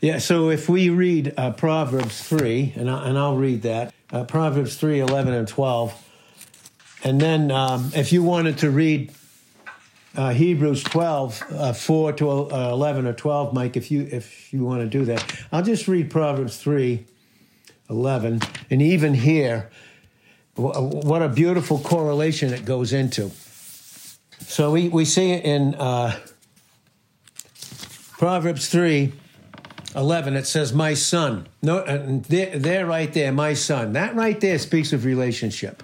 Yeah, so if we read uh, Proverbs 3, and, I, and I'll read that, uh, Proverbs 3, 11, and 12. And then um, if you wanted to read uh, Hebrews 12, uh, 4 to uh, 11 or 12, Mike, if you, if you want to do that, I'll just read Proverbs 3, 11. And even here, what a beautiful correlation it goes into. So we, we see it in uh, Proverbs 3, 11, it says, My son. No, uh, there, there, right there, my son. That right there speaks of relationship.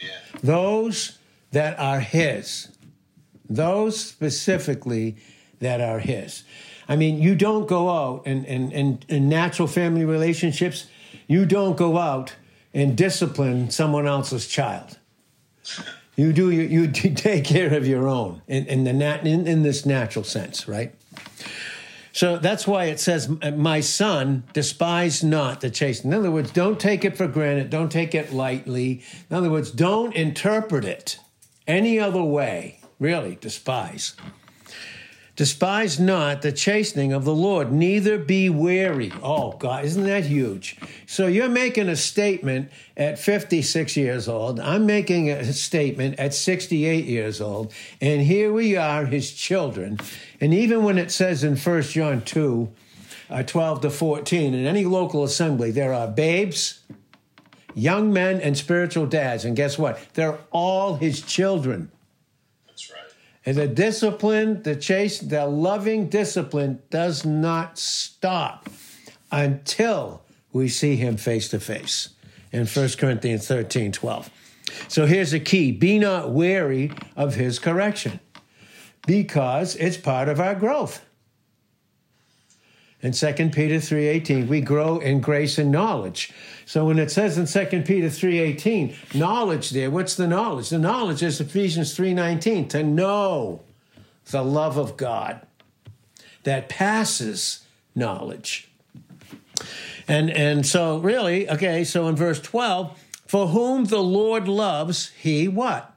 Yeah. Those that are his, those specifically that are his. I mean, you don't go out and in, in, in natural family relationships, you don't go out and discipline someone else's child. You do you, you take care of your own in, in the nat, in, in this natural sense, right? So that's why it says, My son, despise not the chastening. In other words, don't take it for granted. Don't take it lightly. In other words, don't interpret it any other way. Really, despise. Despise not the chastening of the Lord, neither be weary. Oh, God, isn't that huge? So you're making a statement at 56 years old. I'm making a statement at 68 years old. And here we are, his children. And even when it says in 1 John 2, uh, 12 to 14, in any local assembly, there are babes, young men, and spiritual dads. And guess what? They're all his children. And the discipline, the chase, the loving discipline does not stop until we see him face to face in 1 Corinthians 13 12. So here's the key be not weary of his correction because it's part of our growth. In 2 Peter 3:18, we grow in grace and knowledge. So when it says in 2 Peter 3:18, knowledge there, what's the knowledge? The knowledge is Ephesians 3:19, to know the love of God that passes knowledge. And and so really, okay, so in verse 12, for whom the Lord loves, he what?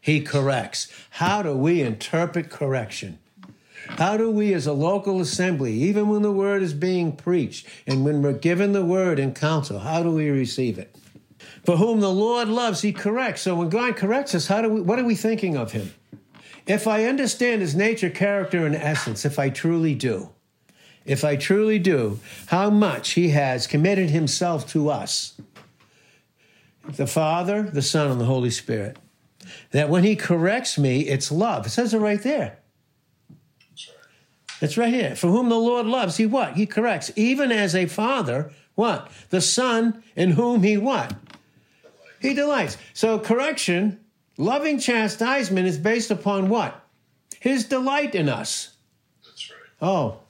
He corrects. How do we interpret correction? How do we, as a local assembly, even when the word is being preached and when we're given the word in counsel, how do we receive it? For whom the Lord loves, he corrects. So when God corrects us, how do we, what are we thinking of him? If I understand his nature, character, and essence, if I truly do, if I truly do, how much he has committed himself to us, the Father, the Son, and the Holy Spirit, that when he corrects me, it's love. It says it right there. It's right here. For whom the Lord loves, he what? He corrects. Even as a father, what? The son in whom he what? He delights. So correction, loving chastisement is based upon what? His delight in us. That's right. Oh,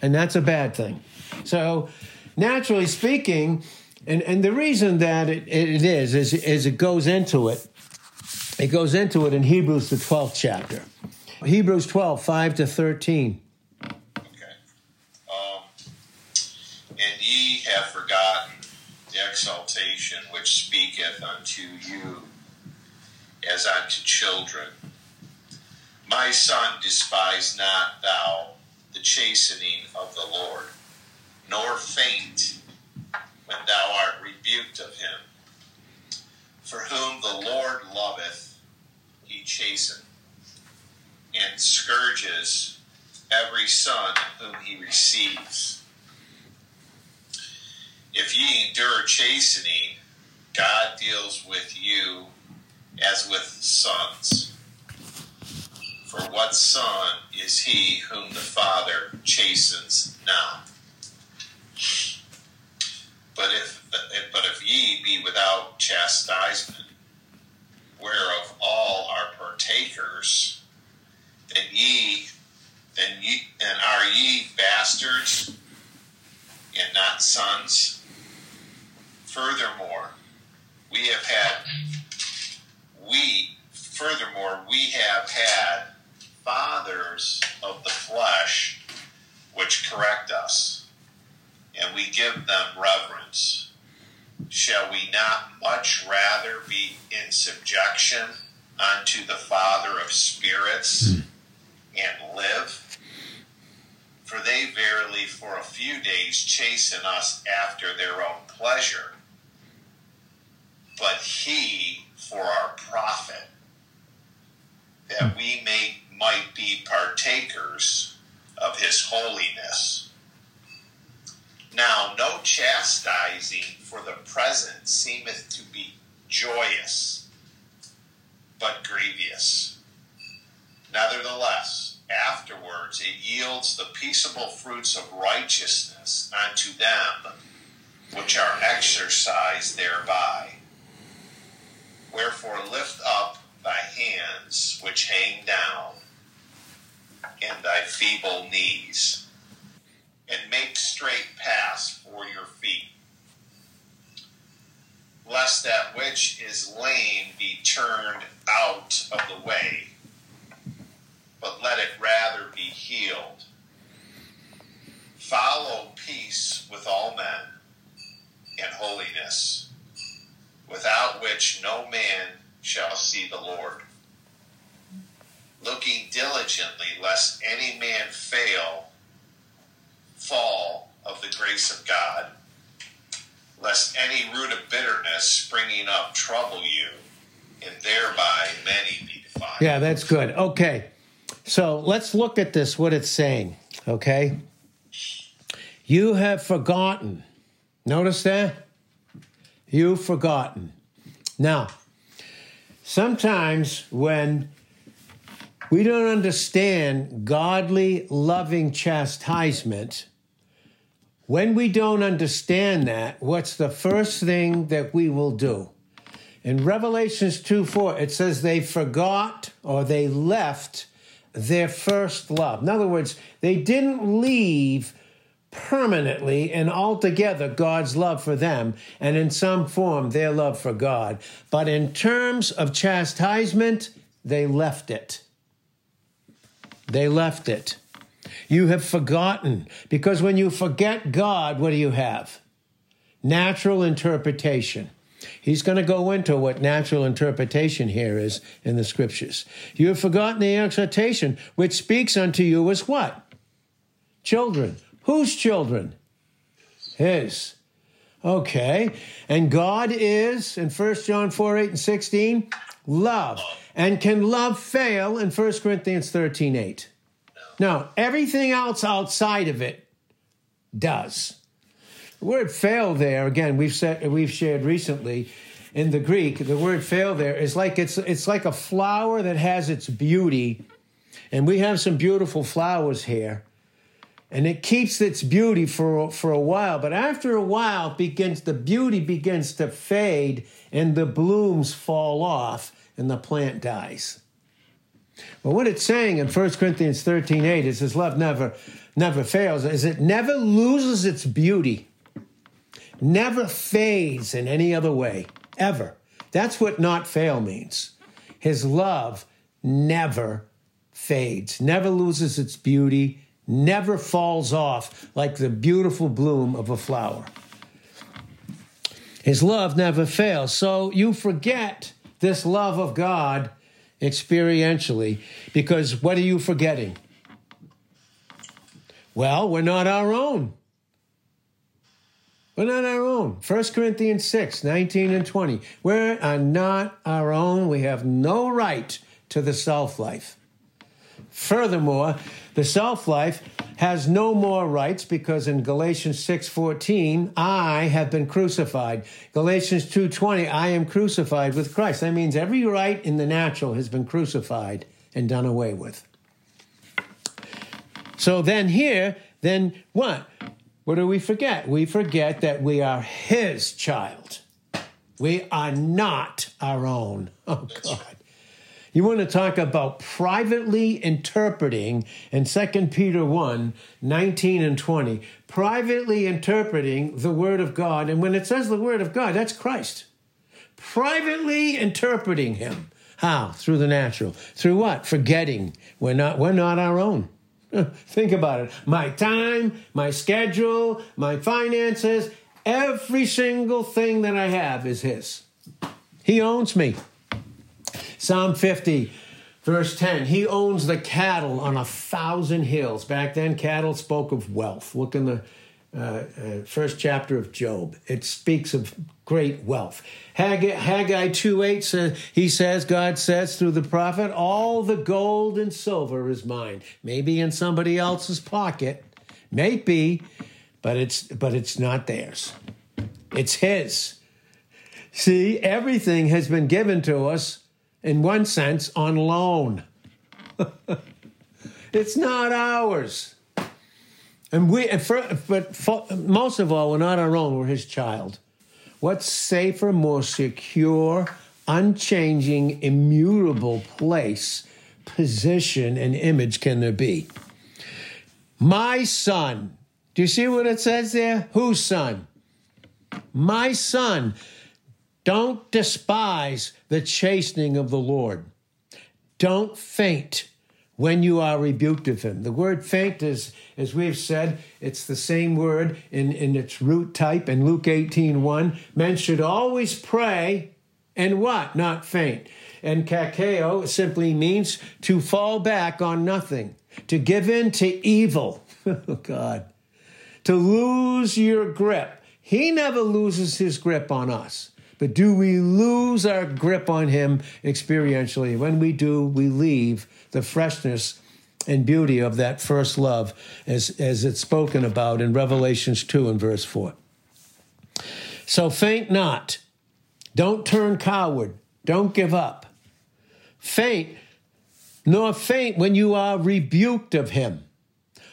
and that's a bad thing. So naturally speaking, and, and the reason that it, it is, is, is it goes into it, it goes into it in Hebrews, the 12th chapter. Hebrews 12, 5 to 13. Have forgotten the exaltation which speaketh unto you as unto children. My son, despise not thou the chastening of the Lord, nor faint when thou art rebuked of him. For whom the Lord loveth, he chasteneth, and scourges every son whom he receives. If ye endure chastening, God deals with you as with sons. For what son is he whom the Father chastens not? But if but if ye be without chastisement, whereof all are partakers, then ye then ye then are ye bastards and not sons? Furthermore, we have had we furthermore we have had fathers of the flesh which correct us, and we give them reverence. Shall we not much rather be in subjection unto the Father of spirits mm. and live? For they verily for a few days chasten us after their own pleasure, he for our profit, that we may might be partakers of his holiness. Now, no chastising for the present seemeth to be joyous, but grievous. Nevertheless, afterwards it yields the peaceable fruits of righteousness unto them which are exercised thereby. Wherefore lift up thy hands which hang down, and thy feeble knees, and make straight paths for your feet, lest that which is lame be turned out of the way but let it rather be healed. Follow peace with all men and holiness, without which no man shall see the Lord. Looking diligently, lest any man fail, fall of the grace of God, lest any root of bitterness springing up trouble you, and thereby many be defiled. Yeah, that's good. Okay. So let's look at this, what it's saying, okay? You have forgotten. Notice that? You've forgotten. Now, sometimes when we don't understand godly, loving chastisement, when we don't understand that, what's the first thing that we will do? In Revelations 2 4, it says they forgot or they left their first love. In other words, they didn't leave permanently and altogether God's love for them and in some form their love for God. But in terms of chastisement, they left it. They left it. You have forgotten. Because when you forget God, what do you have? Natural interpretation. He's going to go into what natural interpretation here is in the scriptures. You have forgotten the exhortation which speaks unto you as what? Children. Whose children? His. Okay. And God is, in 1 John 4 8 and 16, love. And can love fail in 1 Corinthians 13 8? Now, everything else outside of it does. The word fail there, again, we've said we've shared recently in the Greek, the word fail there is like it's it's like a flower that has its beauty. And we have some beautiful flowers here. And it keeps its beauty for, for a while, but after a while begins the beauty begins to fade and the blooms fall off and the plant dies. But what it's saying in 1 Corinthians 13 8 is his love never never fails, is it never loses its beauty never fades in any other way, ever. That's what not fail means. His love never fades, never loses its beauty, never falls off like the beautiful bloom of a flower. His love never fails. So you forget this love of God experientially because what are you forgetting? Well, we're not our own. We're not our own. 1 Corinthians 6, 19 and 20. We are not our own. We have no right to the self life. Furthermore, the self life has no more rights because in Galatians 6:14, I have been crucified. Galatians 2:20, I am crucified with Christ. That means every right in the natural has been crucified and done away with. So then here, then what? What do we forget? We forget that we are His child. We are not our own. Oh, God. You want to talk about privately interpreting in 2 Peter 1 19 and 20, privately interpreting the Word of God. And when it says the Word of God, that's Christ. Privately interpreting Him. How? Through the natural. Through what? Forgetting we're not, we're not our own. Think about it. My time, my schedule, my finances, every single thing that I have is His. He owns me. Psalm 50, Verse 10 He owns the cattle on a thousand hills. Back then, cattle spoke of wealth. Look in the uh, uh, first chapter of Job. It speaks of great wealth. Haggai, Haggai 2 8 says, He says, God says through the prophet, All the gold and silver is mine. Maybe in somebody else's pocket. Maybe, but it's but it's not theirs. It's his. See, everything has been given to us in one sense, on loan. it's not ours. And we, for, but for, most of all, we're not our own, we're his child. What safer, more secure, unchanging, immutable place, position, and image can there be? My son. Do you see what it says there? Whose son? My son. Don't despise the chastening of the Lord. Don't faint when you are rebuked of him. The word faint is, as we've said, it's the same word in, in its root type in Luke 18 1. Men should always pray and what? Not faint. And kakeo simply means to fall back on nothing, to give in to evil. oh, God. To lose your grip. He never loses his grip on us. But do we lose our grip on Him experientially? When we do, we leave the freshness and beauty of that first love as, as it's spoken about in Revelations 2 and verse 4. So faint not. Don't turn coward. Don't give up. Faint, nor faint when you are rebuked of him.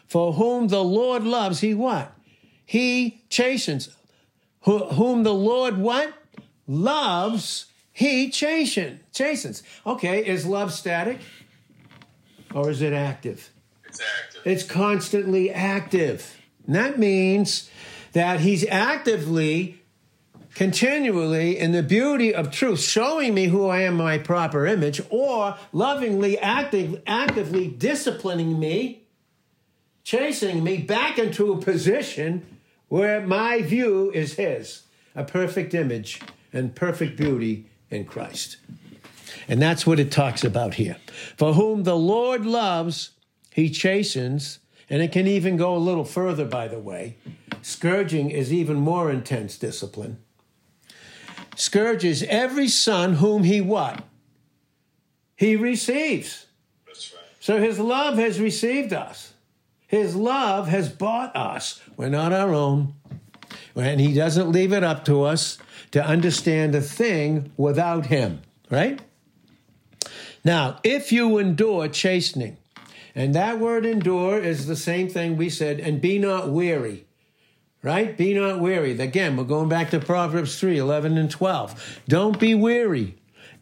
For whom the Lord loves, he what? He chastens. whom the Lord what? Loves, he chasten, chastens. Okay, is love static or is it active? It's active. It's constantly active. And that means that he's actively, continually, in the beauty of truth, showing me who I am, my proper image, or lovingly, active, actively disciplining me, chasing me back into a position where my view is his, a perfect image and perfect beauty in Christ. And that's what it talks about here. For whom the Lord loves, he chastens, and it can even go a little further, by the way. Scourging is even more intense discipline. Scourges every son whom he what? He receives. That's right. So his love has received us. His love has bought us. We're not our own. And he doesn't leave it up to us to understand a thing without him, right? Now, if you endure chastening, and that word endure is the same thing we said, and be not weary, right? Be not weary. Again, we're going back to Proverbs 3 11 and 12. Don't be weary.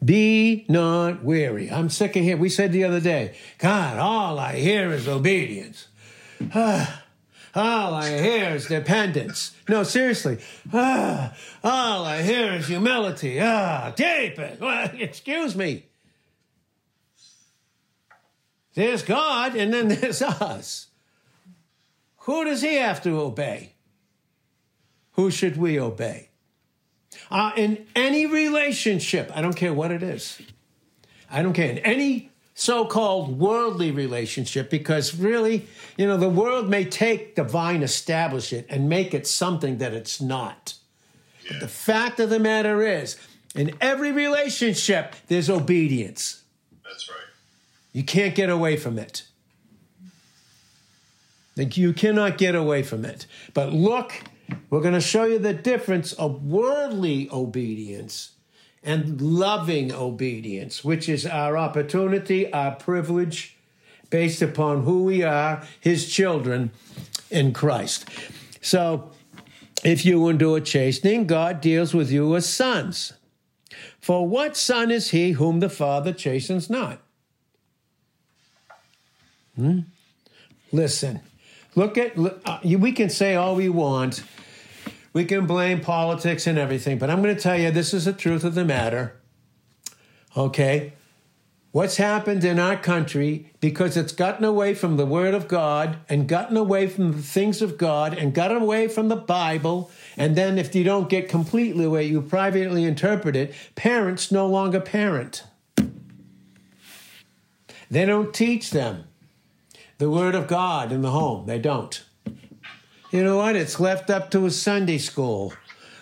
Be not weary. I'm sick of hearing. We said the other day, God, all I hear is obedience. Ah. All I hear is dependence. No, seriously. Ah, all I hear is humility. Ah. Well, excuse me. There's God, and then there's us. Who does he have to obey? Who should we obey? Uh, in any relationship, I don't care what it is. I don't care. In any so called worldly relationship because really, you know, the world may take divine, establish it, and make it something that it's not. Yeah. But the fact of the matter is, in every relationship, there's obedience. That's right. You can't get away from it. You cannot get away from it. But look, we're going to show you the difference of worldly obedience and loving obedience, which is our opportunity, our privilege, based upon who we are, his children in Christ. So, if you endure chastening, God deals with you as sons. For what son is he whom the Father chastens not? Hmm? Listen, look at, uh, we can say all we want we can blame politics and everything, but I'm going to tell you this is the truth of the matter. Okay? What's happened in our country because it's gotten away from the Word of God and gotten away from the things of God and gotten away from the Bible. And then, if you don't get completely away, you privately interpret it. Parents no longer parent. They don't teach them the Word of God in the home. They don't. You know what? It's left up to a Sunday school,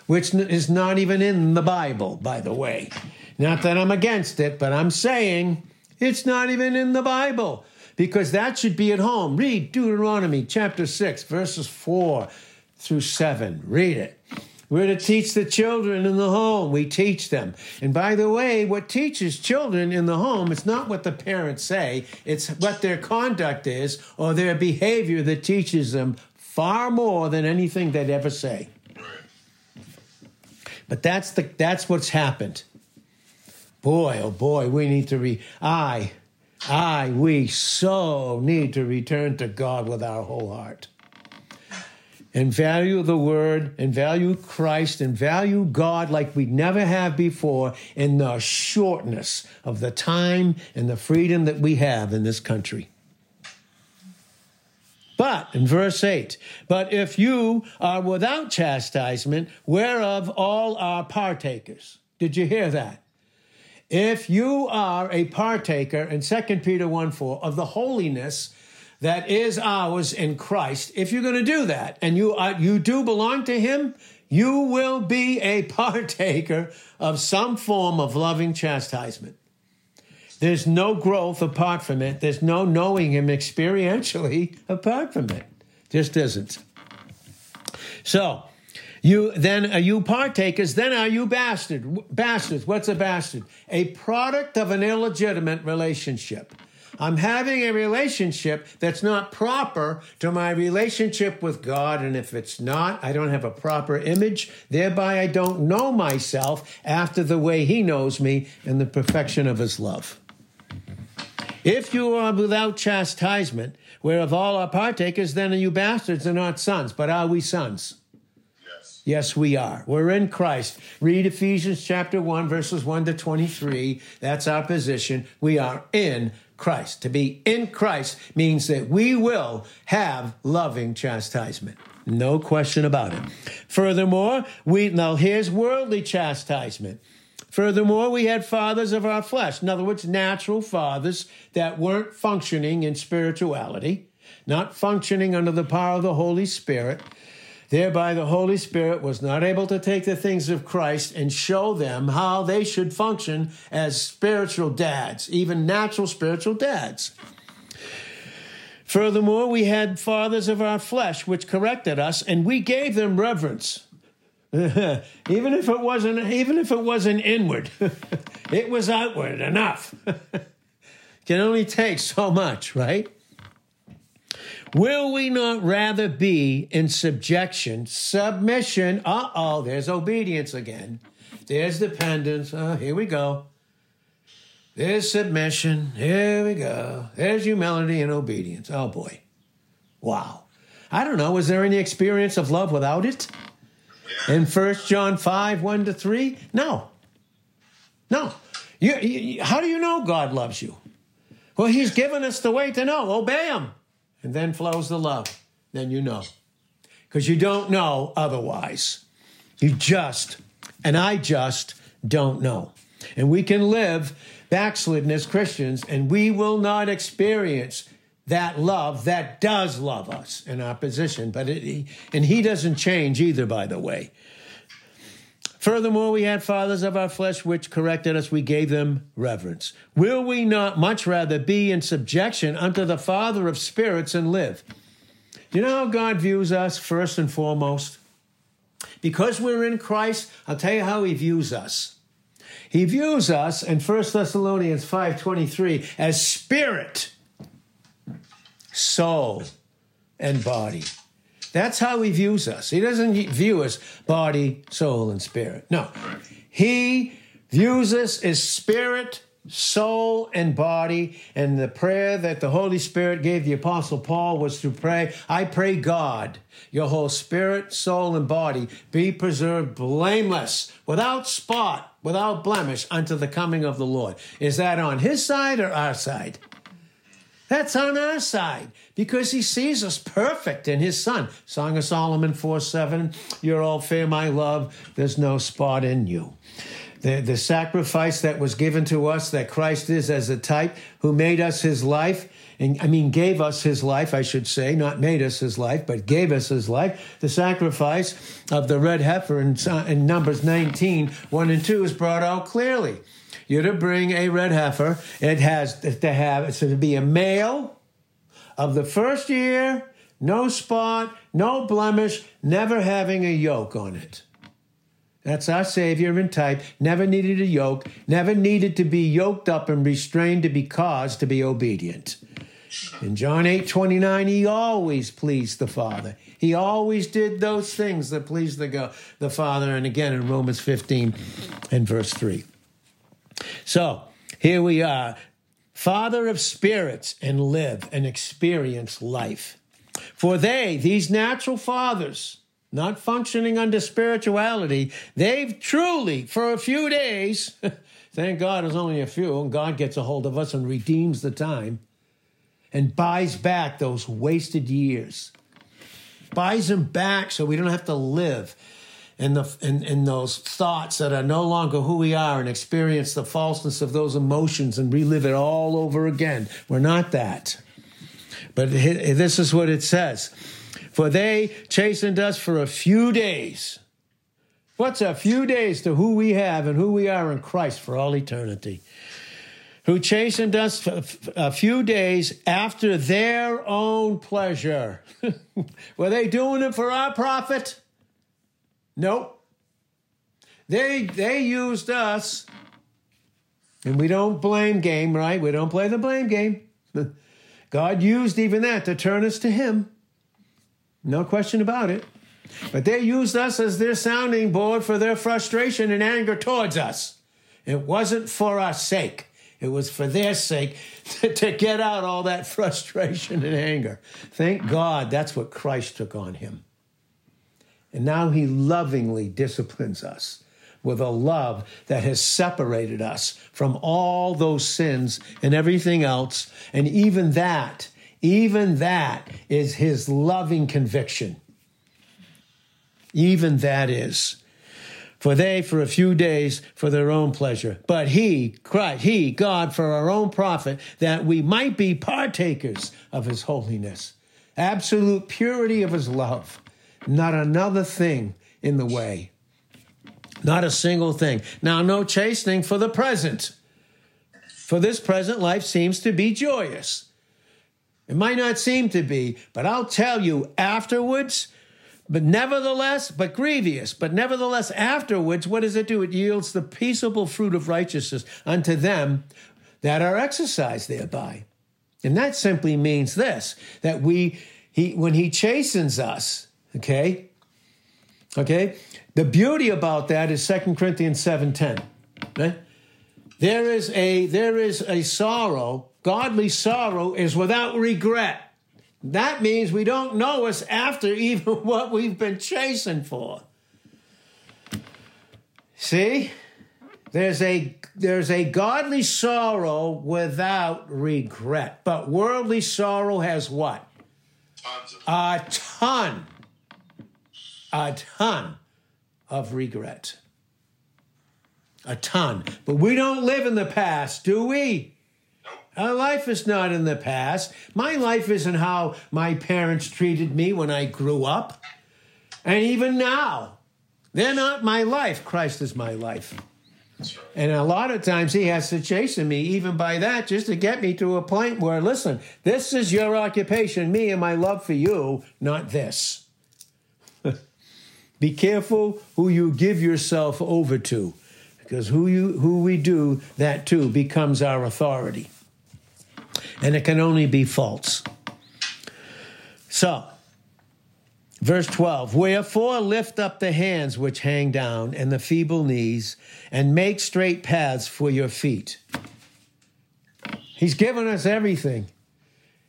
which is not even in the Bible, by the way. Not that I'm against it, but I'm saying it's not even in the Bible because that should be at home. Read Deuteronomy chapter 6, verses 4 through 7. Read it. We're to teach the children in the home. We teach them. And by the way, what teaches children in the home is not what the parents say, it's what their conduct is or their behavior that teaches them far more than anything they'd ever say. But that's the that's what's happened. Boy, oh boy, we need to re I I we so need to return to God with our whole heart and value the word and value Christ and value God like we never have before in the shortness of the time and the freedom that we have in this country. But in verse 8, but if you are without chastisement, whereof all are partakers. Did you hear that? If you are a partaker in 2 Peter 1 4 of the holiness that is ours in Christ, if you're going to do that and you are, you do belong to him, you will be a partaker of some form of loving chastisement. There's no growth apart from it. There's no knowing him experientially apart from it. Just isn't. So, you then are you partakers, then are you bastard bastards. What's a bastard? A product of an illegitimate relationship. I'm having a relationship that's not proper to my relationship with God. And if it's not, I don't have a proper image. Thereby, I don't know myself after the way He knows me in the perfection of His love. If you are without chastisement, whereof all are partakers, then are you bastards and not sons. But are we sons? Yes. Yes, we are. We're in Christ. Read Ephesians chapter 1, verses 1 to 23. That's our position. We are in Christ. To be in Christ means that we will have loving chastisement. No question about it. Furthermore, we now here's worldly chastisement. Furthermore, we had fathers of our flesh. In other words, natural fathers that weren't functioning in spirituality, not functioning under the power of the Holy Spirit, Thereby, the Holy Spirit was not able to take the things of Christ and show them how they should function as spiritual dads, even natural spiritual dads. Furthermore, we had fathers of our flesh which corrected us, and we gave them reverence. even if it wasn't, even if it wasn't inward, it was outward enough. Can only take so much, right? Will we not rather be in subjection, submission? Uh oh, there's obedience again. There's dependence. Oh, here we go. There's submission. Here we go. There's humility and obedience. Oh boy. Wow. I don't know. Was there any experience of love without it? In First John 5, 1 to 3? No. No. You, you, how do you know God loves you? Well, He's given us the way to know. Obey Him and then flows the love, then you know. Because you don't know otherwise. You just, and I just don't know. And we can live backslidden as Christians, and we will not experience that love that does love us in our position. But it, and He doesn't change either, by the way. Furthermore, we had fathers of our flesh which corrected us, we gave them reverence. Will we not much rather be in subjection unto the Father of spirits and live? You know how God views us first and foremost? Because we're in Christ, I'll tell you how he views us. He views us in 1 Thessalonians 5:23 as spirit, soul, and body. That's how he views us. He doesn't view us body, soul, and spirit. No. He views us as spirit, soul, and body. And the prayer that the Holy Spirit gave the Apostle Paul was to pray, I pray God, your whole spirit, soul, and body be preserved blameless, without spot, without blemish, unto the coming of the Lord. Is that on his side or our side? That's on our side because he sees us perfect in his son. Song of Solomon 4 7, you're all fair, my love. There's no spot in you. the, the sacrifice that was given to us, that Christ is as a type, who made us his life, and I mean, gave us his life, I should say, not made us his life, but gave us his life. The sacrifice of the red heifer in, uh, in Numbers 19, 1 and 2 is brought out clearly. You're to bring a red heifer. It has to have, it's to be a male of the first year, no spot, no blemish, never having a yoke on it. That's our Savior in type, never needed a yoke, never needed to be yoked up and restrained to be caused to be obedient. In John 8 29, he always pleased the Father. He always did those things that pleased the, the Father. And again in Romans 15 and verse 3. So here we are, Father of spirits, and live and experience life. For they, these natural fathers, not functioning under spirituality, they've truly, for a few days, thank God it's only a few, and God gets a hold of us and redeems the time and buys back those wasted years. Buys them back so we don't have to live in, the, in, in those thoughts that are no longer who we are and experience the falseness of those emotions and relive it all over again. We're not that. But this is what it says for they chastened us for a few days. What's a few days to who we have and who we are in Christ for all eternity? Who chastened us a few days after their own pleasure. Were they doing it for our profit? Nope. They they used us, and we don't blame game, right? We don't play the blame game. God used even that to turn us to Him. No question about it. But they used us as their sounding board for their frustration and anger towards us. It wasn't for our sake. It was for their sake to, to, get out all that frustration and anger. Thank God that's what Christ took on him. And now he lovingly disciplines us with a love that has separated us from all those sins and everything else. And even that even that is his loving conviction. Even that is. For they, for a few days, for their own pleasure. But he, Christ, he, God, for our own profit, that we might be partakers of his holiness. Absolute purity of his love. Not another thing in the way. Not a single thing. Now, no chastening for the present. For this present life seems to be joyous it might not seem to be, but I'll tell you afterwards, but nevertheless, but grievous, but nevertheless afterwards, what does it do? It yields the peaceable fruit of righteousness unto them that are exercised thereby. And that simply means this that we, he, when he chastens us, okay, okay, the beauty about that is 2 Corinthians 7.10. Okay? Eh? There is a, there is a sorrow Godly sorrow is without regret. That means we don't know us after even what we've been chasing for. See? There's a there's a godly sorrow without regret. But worldly sorrow has what? a ton. A ton of regret. A ton. But we don't live in the past, do we? Our life is not in the past. My life isn't how my parents treated me when I grew up. And even now, they're not my life. Christ is my life. And a lot of times he has to chasten me, even by that, just to get me to a point where, listen, this is your occupation, me and my love for you, not this. Be careful who you give yourself over to, because who you who we do that to becomes our authority and it can only be false. So, verse 12 Wherefore lift up the hands which hang down and the feeble knees, and make straight paths for your feet. He's given us everything.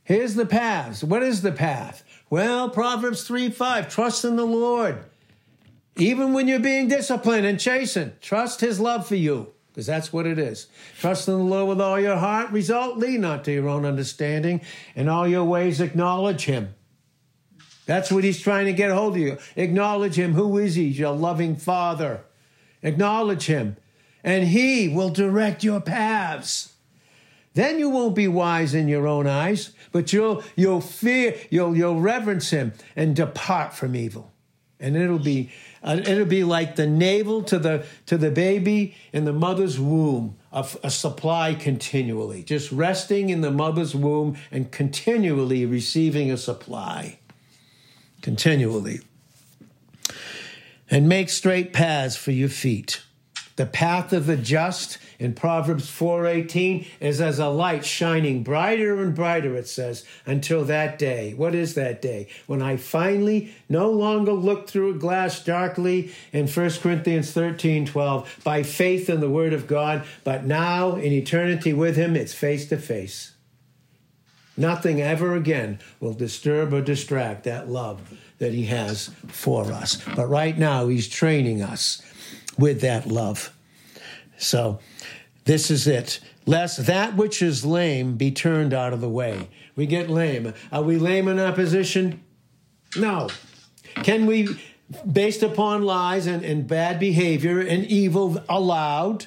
Here's the paths. What is the path? Well, Proverbs 3 5, trust in the Lord. Even when you're being disciplined and chastened, trust his love for you because that's what it is. Trust in the Lord with all your heart. Result, lead not to your own understanding. In all your ways, acknowledge Him. That's what He's trying to get hold of you. Acknowledge Him. Who is He? Your loving Father. Acknowledge Him. and he will direct your paths. Then you won't be wise in your own eyes, but you'll you'll fear, you'll you'll reverence him and depart from evil. And it'll be uh, it'll be like the navel to the to the baby in the mother's womb, a, a supply continually, just resting in the mother's womb and continually receiving a supply, continually. And make straight paths for your feet. The path of the just in Proverbs 4:18 is as a light shining brighter and brighter it says until that day. What is that day? When I finally no longer look through a glass darkly in 1 Corinthians 13:12 by faith in the word of God, but now in eternity with him it's face to face. Nothing ever again will disturb or distract that love that he has for us. But right now he's training us with that love. So this is it. Lest that which is lame be turned out of the way. We get lame. Are we lame in opposition? No. Can we, based upon lies and, and bad behavior and evil allowed,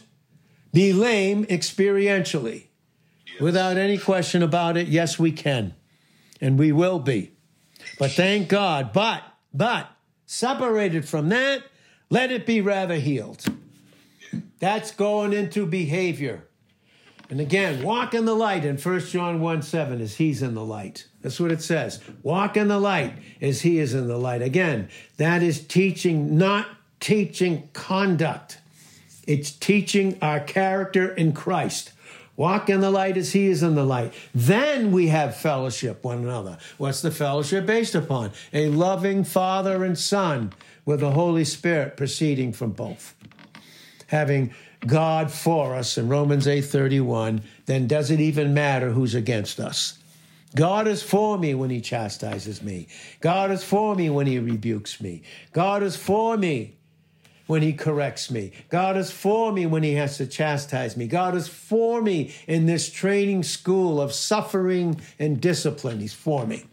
be lame experientially? Without any question about it, yes, we can. And we will be. But thank God. But, but, separated from that, let it be rather healed. That's going into behavior. And again, walk in the light in 1 John 1 7 as he's in the light. That's what it says. Walk in the light as he is in the light. Again, that is teaching, not teaching conduct. It's teaching our character in Christ. Walk in the light as he is in the light. Then we have fellowship one another. What's the fellowship based upon? A loving Father and Son with the Holy Spirit proceeding from both. Having God for us in Romans 8:31, then does it even matter who's against us? God is for me when he chastises me. God is for me when he rebukes me. God is for me when he corrects me. God is for me when he has to chastise me. God is for me in this training school of suffering and discipline. He's for me.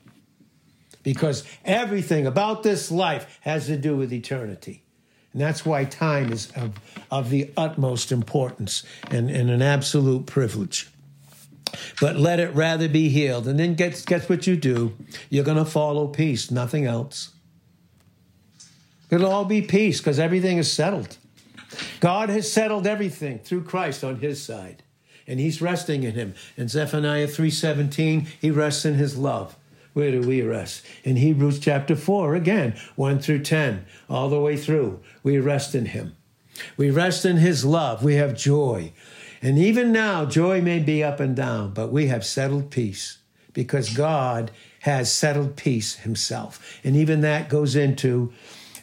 Because everything about this life has to do with eternity. And that's why time is of, of the utmost importance and, and an absolute privilege. But let it rather be healed. And then guess, guess what you do? You're going to follow peace, nothing else. It'll all be peace because everything is settled. God has settled everything through Christ on his side. And he's resting in him. In Zephaniah 3:17, he rests in his love. Where do we rest? In Hebrews chapter 4, again, 1 through 10, all the way through, we rest in Him. We rest in His love. We have joy. And even now, joy may be up and down, but we have settled peace because God has settled peace Himself. And even that goes into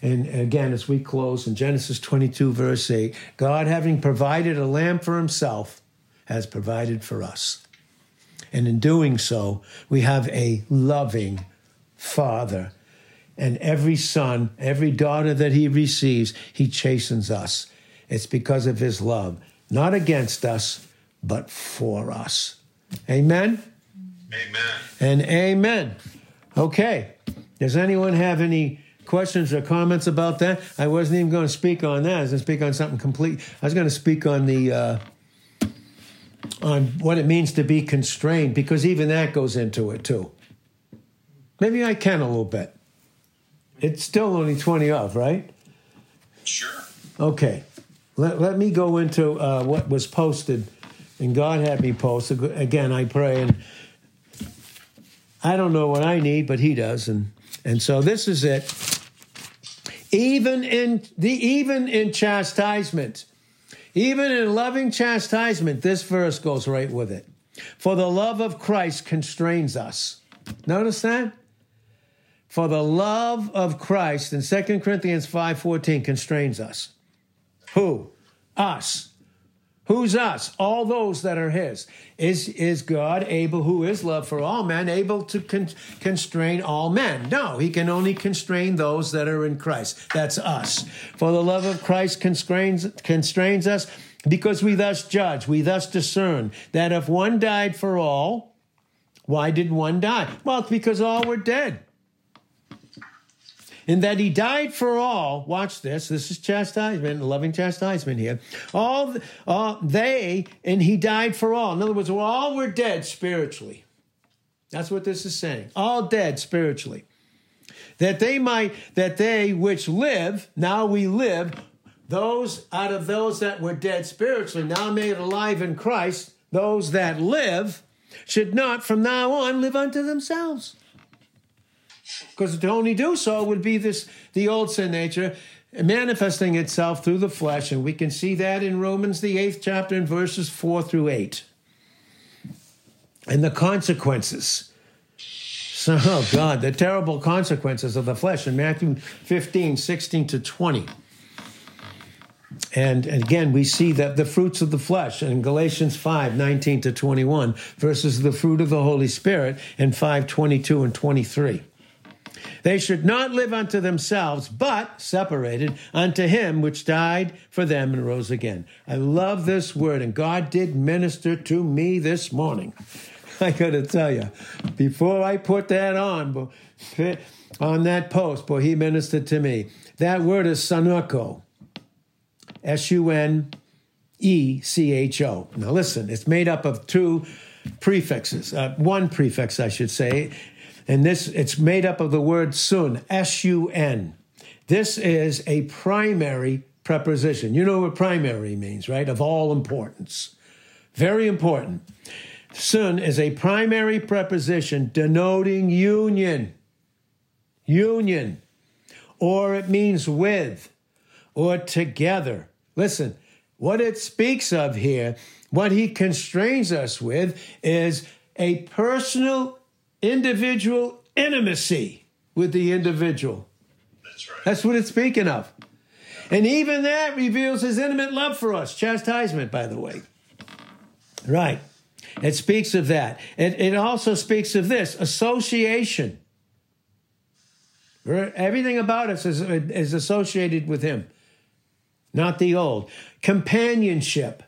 and again, as we close in Genesis 22, verse 8, God, having provided a lamb for himself, has provided for us. And in doing so, we have a loving Father. And every son, every daughter that he receives, he chastens us. It's because of his love, not against us, but for us. Amen? Amen. And amen. Okay. Does anyone have any questions or comments about that? I wasn't even going to speak on that. I was going to speak on something complete. I was going to speak on the. Uh, on what it means to be constrained because even that goes into it too. Maybe I can a little bit. It's still only 20 of, right? Sure. Okay. Let, let me go into uh, what was posted, and God had me post. Again, I pray, and I don't know what I need, but He does. And, and so this is it. Even in the even in chastisement, even in loving chastisement, this verse goes right with it. For the love of Christ constrains us. Notice that? For the love of Christ in 2 Corinthians 5:14 constrains us. Who? Us. Who's us? All those that are His. Is, is God able, who is love for all men, able to con- constrain all men? No, He can only constrain those that are in Christ. That's us. For the love of Christ constrains, constrains us because we thus judge, we thus discern that if one died for all, why did one die? Well, it's because all were dead. In that he died for all. Watch this. This is chastisement, loving chastisement here. All, all uh, they, and he died for all. In other words, all were dead spiritually. That's what this is saying. All dead spiritually. That they might, that they which live, now we live, those out of those that were dead spiritually, now made alive in Christ, those that live, should not from now on live unto themselves because to only do so would be this the old sin nature manifesting itself through the flesh, and we can see that in Romans the eighth chapter in verses four through eight. And the consequences. So, oh God, the terrible consequences of the flesh in Matthew 15, 16 to 20. And, again, we see that the fruits of the flesh in Galatians 5, 19 to 21, versus the fruit of the Holy Spirit in 5, 22 and 23. They should not live unto themselves, but separated unto him which died for them and rose again. I love this word, and God did minister to me this morning. I got to tell you, before I put that on, on that post, boy, he ministered to me. That word is sunecho, S U N E C H O. Now listen, it's made up of two prefixes, uh, one prefix, I should say, and this, it's made up of the word sun, S U N. This is a primary preposition. You know what primary means, right? Of all importance. Very important. Sun is a primary preposition denoting union. Union. Or it means with or together. Listen, what it speaks of here, what he constrains us with, is a personal individual intimacy with the individual. That's right. That's what it's speaking of. And even that reveals his intimate love for us. Chastisement, by the way. Right. It speaks of that. It, it also speaks of this association. Everything about us is, is associated with him, not the old. Companionship.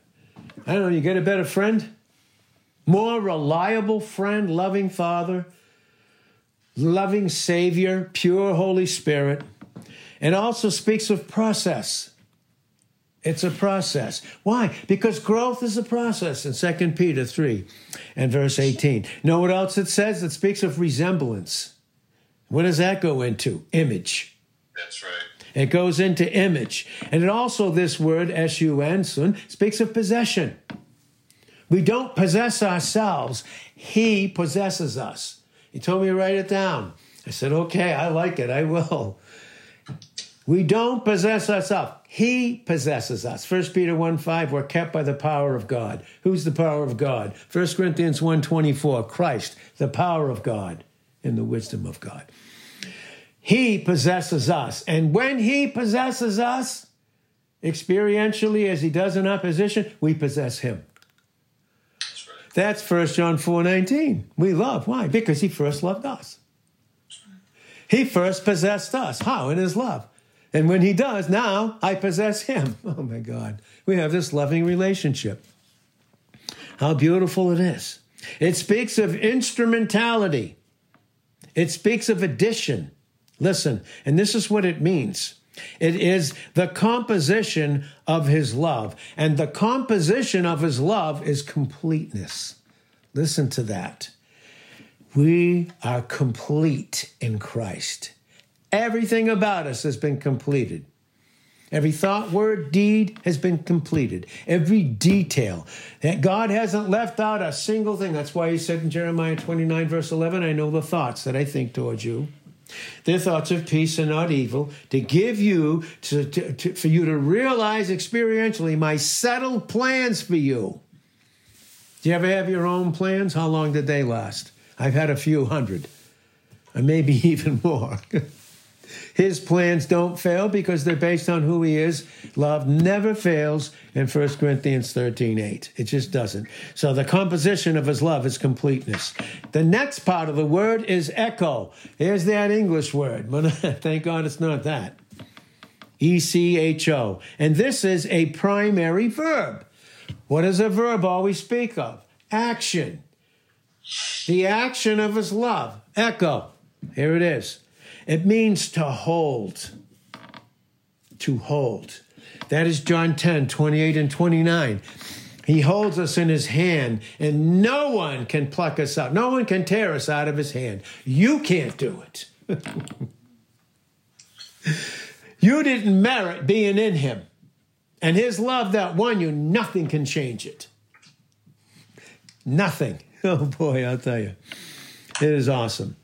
I don't know, you get a better friend? More reliable friend, loving Father, loving Savior, pure Holy Spirit. and also speaks of process. It's a process. Why? Because growth is a process in 2 Peter 3 and verse 18. Know what else it says? It speaks of resemblance. What does that go into? Image. That's right. It goes into image. And it also, this word, S U N, speaks of possession. We don't possess ourselves, He possesses us. He told me to write it down. I said, okay, I like it, I will. We don't possess ourselves. He possesses us. 1 Peter 1 5, we're kept by the power of God. Who's the power of God? 1 Corinthians 1 24, Christ, the power of God in the wisdom of God. He possesses us. And when He possesses us, experientially as He does in opposition, we possess Him. That's 1 John 4 19. We love. Why? Because he first loved us. He first possessed us. How? In his love. And when he does, now I possess him. Oh my God. We have this loving relationship. How beautiful it is. It speaks of instrumentality, it speaks of addition. Listen, and this is what it means it is the composition of his love. And the composition of his love is completeness. Listen to that. We are complete in Christ. Everything about us has been completed. Every thought, word, deed has been completed. Every detail. God hasn't left out a single thing. That's why he said in Jeremiah 29, verse 11, I know the thoughts that I think towards you their thoughts of peace and not evil, to give you, to, to, to, for you to realize experientially my settled plans for you. Do you ever have your own plans? How long did they last? I've had a few hundred, and maybe even more. His plans don't fail because they're based on who he is. Love never fails in 1 Corinthians 13 8. It just doesn't. So the composition of his love is completeness. The next part of the word is echo. Here's that English word, but uh, thank God it's not that. E C H O. And this is a primary verb. What does a verb always speak of? Action. The action of his love. Echo. Here it is. It means to hold. To hold. That is John 10, 28 and 29. He holds us in his hand, and no one can pluck us out. No one can tear us out of his hand. You can't do it. you didn't merit being in him. And his love that won you, nothing can change it. Nothing. Oh boy, I'll tell you. It is awesome.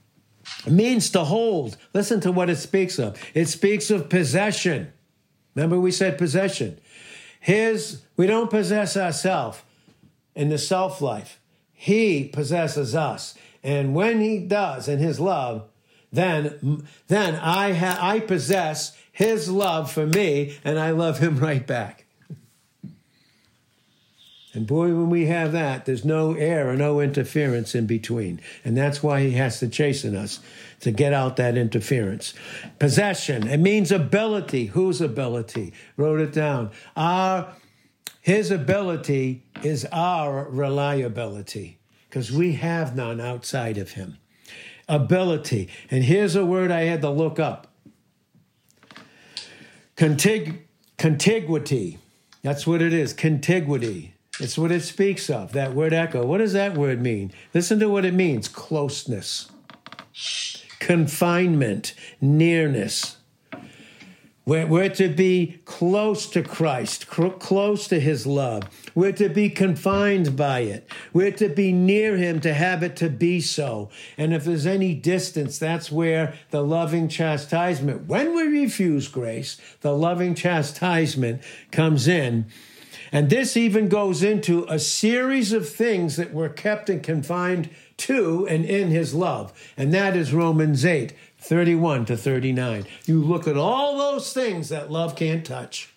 Means to hold. Listen to what it speaks of. It speaks of possession. Remember, we said possession. His, we don't possess ourselves in the self life. He possesses us. And when he does in his love, then, then I, ha- I possess his love for me and I love him right back. And boy, when we have that, there's no air or no interference in between. And that's why he has to chasten us to get out that interference. Possession, it means ability. Whose ability? Wrote it down. Our, his ability is our reliability because we have none outside of him. Ability. And here's a word I had to look up Contig- contiguity. That's what it is contiguity. It's what it speaks of, that word echo. What does that word mean? Listen to what it means closeness, confinement, nearness. We're, we're to be close to Christ, close to his love. We're to be confined by it. We're to be near him to have it to be so. And if there's any distance, that's where the loving chastisement, when we refuse grace, the loving chastisement comes in and this even goes into a series of things that were kept and confined to and in his love. And that is Romans 8, 31 to 39. You look at all those things that love can't touch.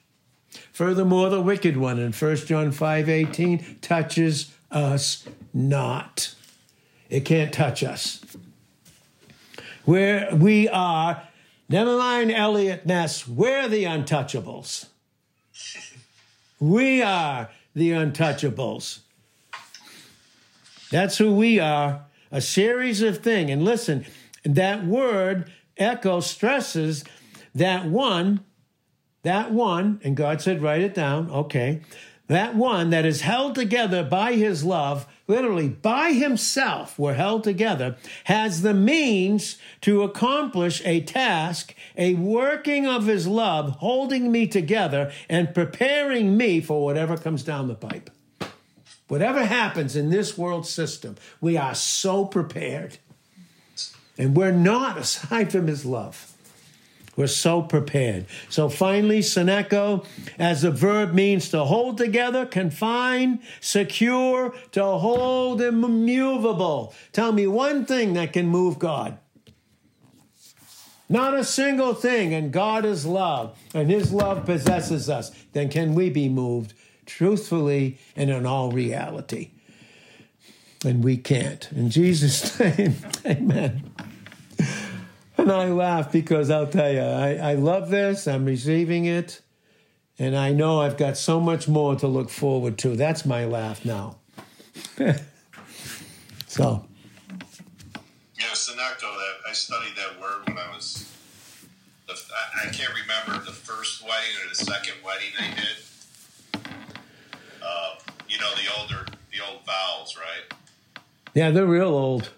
Furthermore, the wicked one in 1 John 5, 18 touches us not. It can't touch us. Where we are, never mind Eliot Ness, we're the untouchables. We are the untouchables. That's who we are. A series of things. And listen, that word echo stresses that one, that one, and God said, write it down. Okay. That one that is held together by his love, literally by himself, we're held together, has the means to accomplish a task, a working of his love, holding me together and preparing me for whatever comes down the pipe. Whatever happens in this world system, we are so prepared. And we're not aside from his love. We're so prepared. So finally, Sunecho, as the verb, means to hold together, confine, secure, to hold immovable. Tell me one thing that can move God. Not a single thing, and God is love, and His love possesses us. Then can we be moved truthfully and in all reality? And we can't. In Jesus' name, amen. And I laugh because I'll tell you, I, I love this. I'm receiving it. And I know I've got so much more to look forward to. That's my laugh now. so. Yeah, Senecto, that I studied that word when I was, the, I, I can't remember the first wedding or the second wedding I did. Uh, you know, the older, the old vows, right? Yeah, they're real old.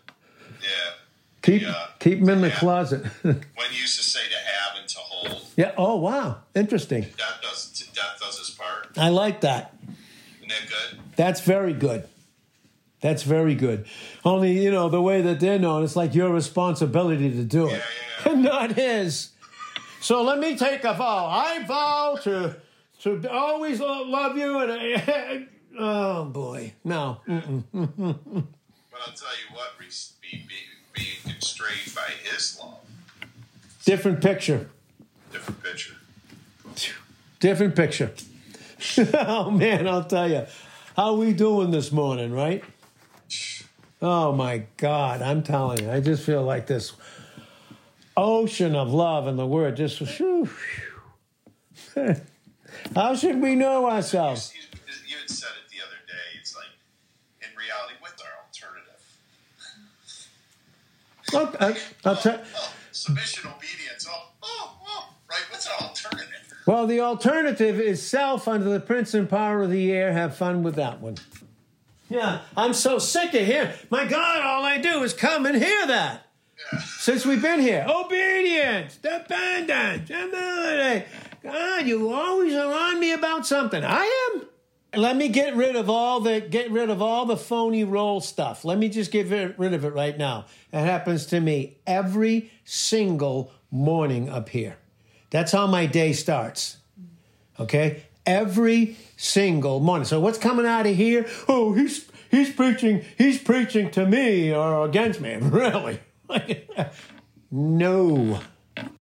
Yeah. Keep yeah. keep them in the closet. when you used to say to have and to hold. Yeah. Oh wow, interesting. Death does death does his part. I like that. Isn't that good? That's very good. That's very good. Only you know the way that they're known, it's like your responsibility to do it, yeah, yeah. not his. So let me take a vow. I vow to to always love you, and oh boy, no. but I'll tell you what, be, be, being constrained by his love. Different picture. Different picture. Different picture. oh man, I'll tell you. How we doing this morning, right? Oh my God, I'm telling you, I just feel like this ocean of love and the word just. Whew, whew. How should we know ourselves? You, had said it the other day. It's like, in reality, with our alternative. Look, I, will oh, tell. submission, obedience. Oh, oh, oh, right. What's an alternative? Well, the alternative is self under the prince and power of the air. Have fun with that one. Yeah, I'm so sick of hearing. My God, all I do is come and hear that. Yeah. Since we've been here, obedience, dependence, humility. God, you always are on me about something. I am. Let me get rid of all the get rid of all the phony roll stuff. Let me just get rid of it right now. It happens to me every single morning up here. That's how my day starts. Okay? Every single morning. So what's coming out of here? Oh, he's he's preaching, he's preaching to me or against me. Really? no.